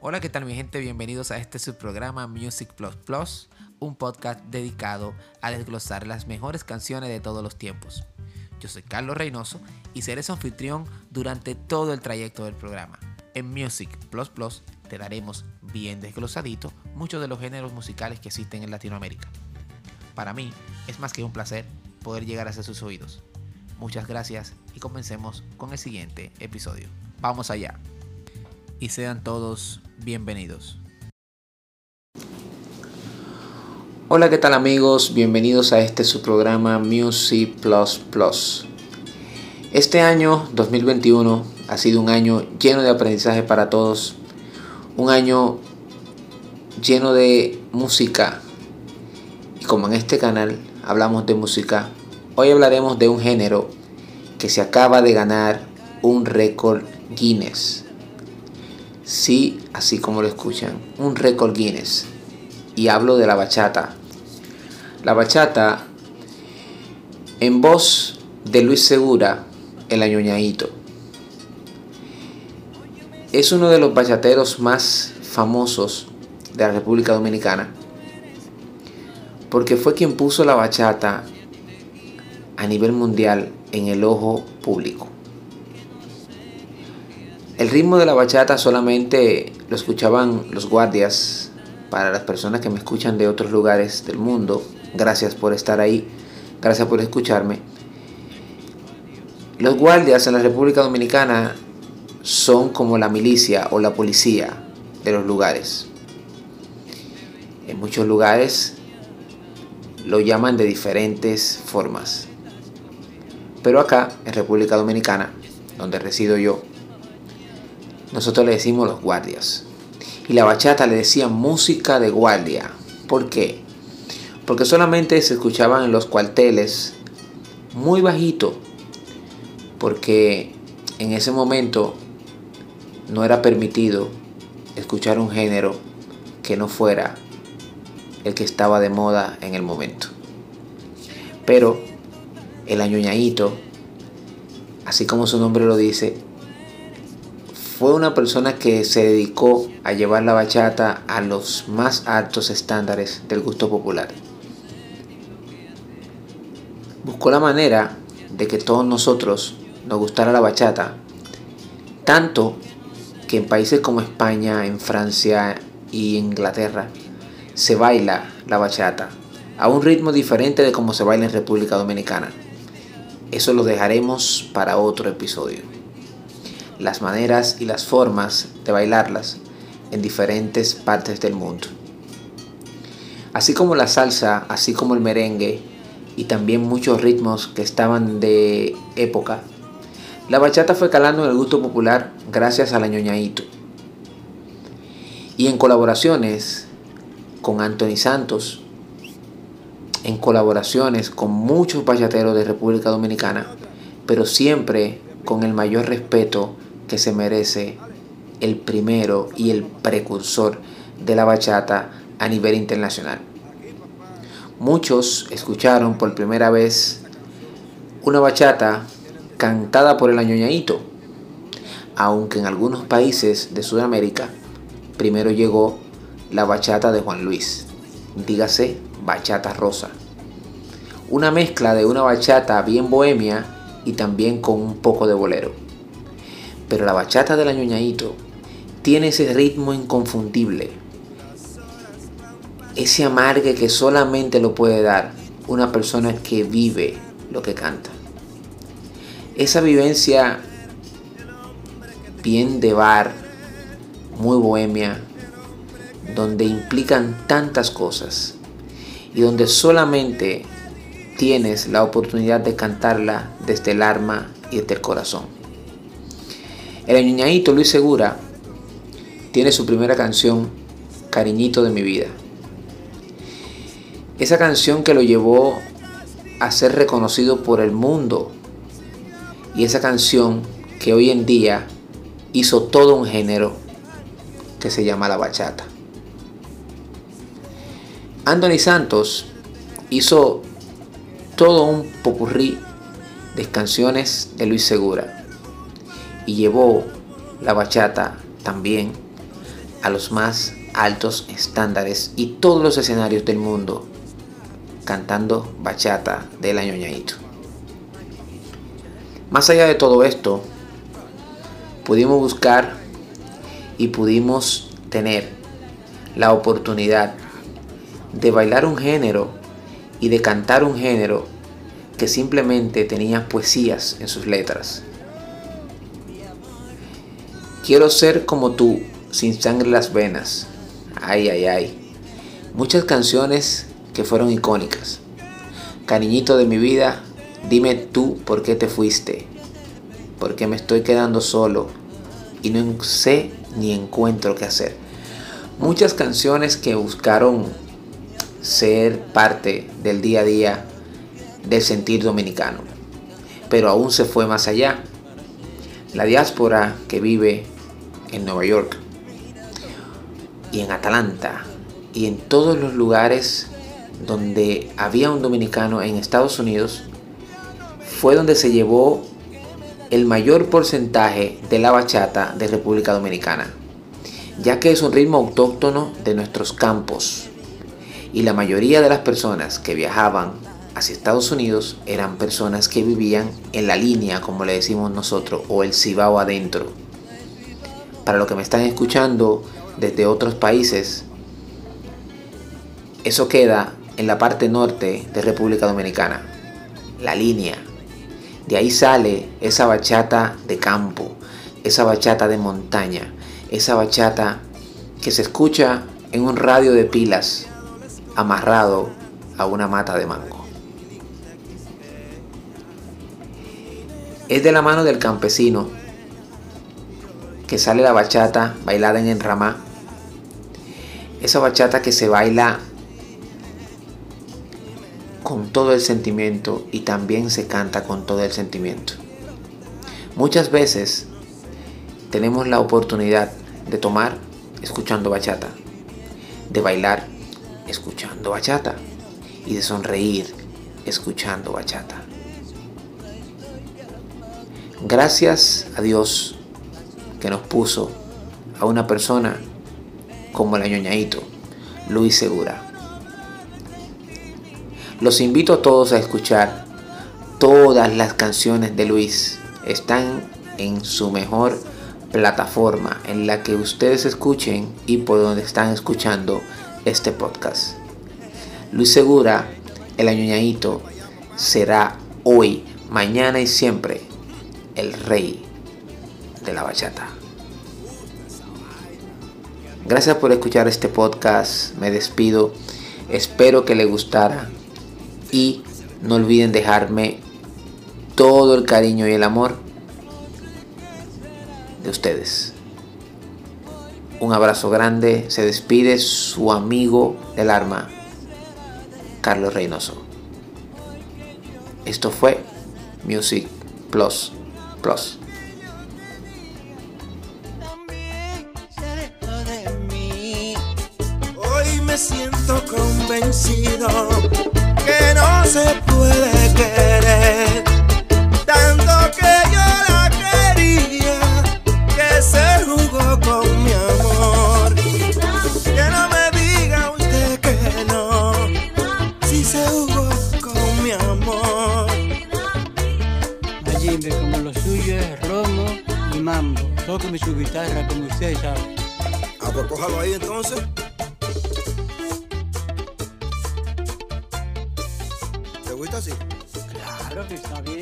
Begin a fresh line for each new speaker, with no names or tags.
Hola, ¿qué tal mi gente? Bienvenidos a este subprograma Music Plus Plus, un podcast dedicado a desglosar las mejores canciones de todos los tiempos. Yo soy Carlos Reynoso y seré su anfitrión durante todo el trayecto del programa. En Music Plus Plus te daremos bien desglosadito muchos de los géneros musicales que existen en Latinoamérica. Para mí es más que un placer poder llegar hacia sus oídos. Muchas gracias y comencemos con el siguiente episodio. Vamos allá. Y sean todos bienvenidos. Hola, ¿qué tal amigos? Bienvenidos a este su programa Music Plus Plus. Este año 2021 ha sido un año lleno de aprendizaje para todos, un año lleno de música. Y como en este canal hablamos de música, hoy hablaremos de un género que se acaba de ganar un récord Guinness. Sí, así como lo escuchan, un récord Guinness. Y hablo de la bachata. La bachata en voz de Luis Segura, el añoñadito. Es uno de los bachateros más famosos de la República Dominicana porque fue quien puso la bachata a nivel mundial en el ojo público. El ritmo de la bachata solamente lo escuchaban los guardias para las personas que me escuchan de otros lugares del mundo. Gracias por estar ahí, gracias por escucharme. Los guardias en la República Dominicana son como la milicia o la policía de los lugares. En muchos lugares lo llaman de diferentes formas. Pero acá, en República Dominicana, donde resido yo, nosotros le decimos los guardias. Y la bachata le decía música de guardia. ¿Por qué? Porque solamente se escuchaban en los cuarteles muy bajito. Porque en ese momento no era permitido escuchar un género que no fuera el que estaba de moda en el momento. Pero el añoñadito, así como su nombre lo dice, fue una persona que se dedicó a llevar la bachata a los más altos estándares del gusto popular. Buscó la manera de que todos nosotros nos gustara la bachata, tanto que en países como España, en Francia y Inglaterra se baila la bachata a un ritmo diferente de como se baila en República Dominicana. Eso lo dejaremos para otro episodio. Las maneras y las formas de bailarlas en diferentes partes del mundo. Así como la salsa, así como el merengue y también muchos ritmos que estaban de época la bachata fue calando en el gusto popular gracias al añoñadito. Y en colaboraciones con Anthony Santos, en colaboraciones con muchos bachateros de República Dominicana, pero siempre con el mayor respeto que se merece el primero y el precursor de la bachata a nivel internacional. Muchos escucharon por primera vez una bachata cantada por el añoñadito, aunque en algunos países de Sudamérica primero llegó la bachata de Juan Luis, dígase bachata rosa. Una mezcla de una bachata bien bohemia y también con un poco de bolero. Pero la bachata del añoñadito tiene ese ritmo inconfundible, ese amargue que solamente lo puede dar una persona que vive lo que canta esa vivencia bien de bar, muy bohemia, donde implican tantas cosas y donde solamente tienes la oportunidad de cantarla desde el alma y desde el corazón. El añoñadito Luis Segura tiene su primera canción, Cariñito de mi vida. Esa canción que lo llevó a ser reconocido por el mundo y esa canción que hoy en día hizo todo un género que se llama la bachata. Anthony Santos hizo todo un popurrí de canciones de Luis Segura y llevó la bachata también a los más altos estándares y todos los escenarios del mundo cantando bachata del añoñadito. Más allá de todo esto, pudimos buscar y pudimos tener la oportunidad de bailar un género y de cantar un género que simplemente tenía poesías en sus letras. Quiero ser como tú, sin sangre en las venas. Ay, ay, ay. Muchas canciones que fueron icónicas. Cariñito de mi vida, dime tú por qué te fuiste. Porque me estoy quedando solo y no sé ni encuentro qué hacer. Muchas canciones que buscaron ser parte del día a día del sentir dominicano. Pero aún se fue más allá. La diáspora que vive en Nueva York y en Atlanta y en todos los lugares donde había un dominicano en Estados Unidos fue donde se llevó el mayor porcentaje de la bachata de República Dominicana, ya que es un ritmo autóctono de nuestros campos y la mayoría de las personas que viajaban hacia Estados Unidos eran personas que vivían en la línea, como le decimos nosotros, o el Cibao adentro. Para los que me están escuchando desde otros países, eso queda en la parte norte de República Dominicana, la línea. De ahí sale esa bachata de campo, esa bachata de montaña, esa bachata que se escucha en un radio de pilas amarrado a una mata de mango. Es de la mano del campesino que sale la bachata bailada en enramá. Esa bachata que se baila con todo el sentimiento y también se canta con todo el sentimiento. Muchas veces tenemos la oportunidad de tomar escuchando bachata, de bailar escuchando bachata y de sonreír escuchando bachata. Gracias a Dios que nos puso a una persona como el añoñadito Luis Segura. Los invito a todos a escuchar todas las canciones de Luis. Están en su mejor plataforma en la que ustedes escuchen y por donde están escuchando este podcast. Luis Segura, el añoñadito, será hoy, mañana y siempre el rey de la bachata. Gracias por escuchar este podcast. Me despido. Espero que le gustara. Y no olviden dejarme todo el cariño y el amor de ustedes. Un abrazo grande. Se despide su amigo del arma, Carlos Reynoso. Esto fue Music Plus Plus.
Siento convencido que no se puede querer tanto que yo la quería que se jugó con mi amor. Que no me diga usted que no, si se jugó con mi amor.
Allí como lo suyo es romo y mambo. Tóqueme su guitarra como usted sabe.
Ah, pues cójalo ahí entonces. Así?
Claro está bien.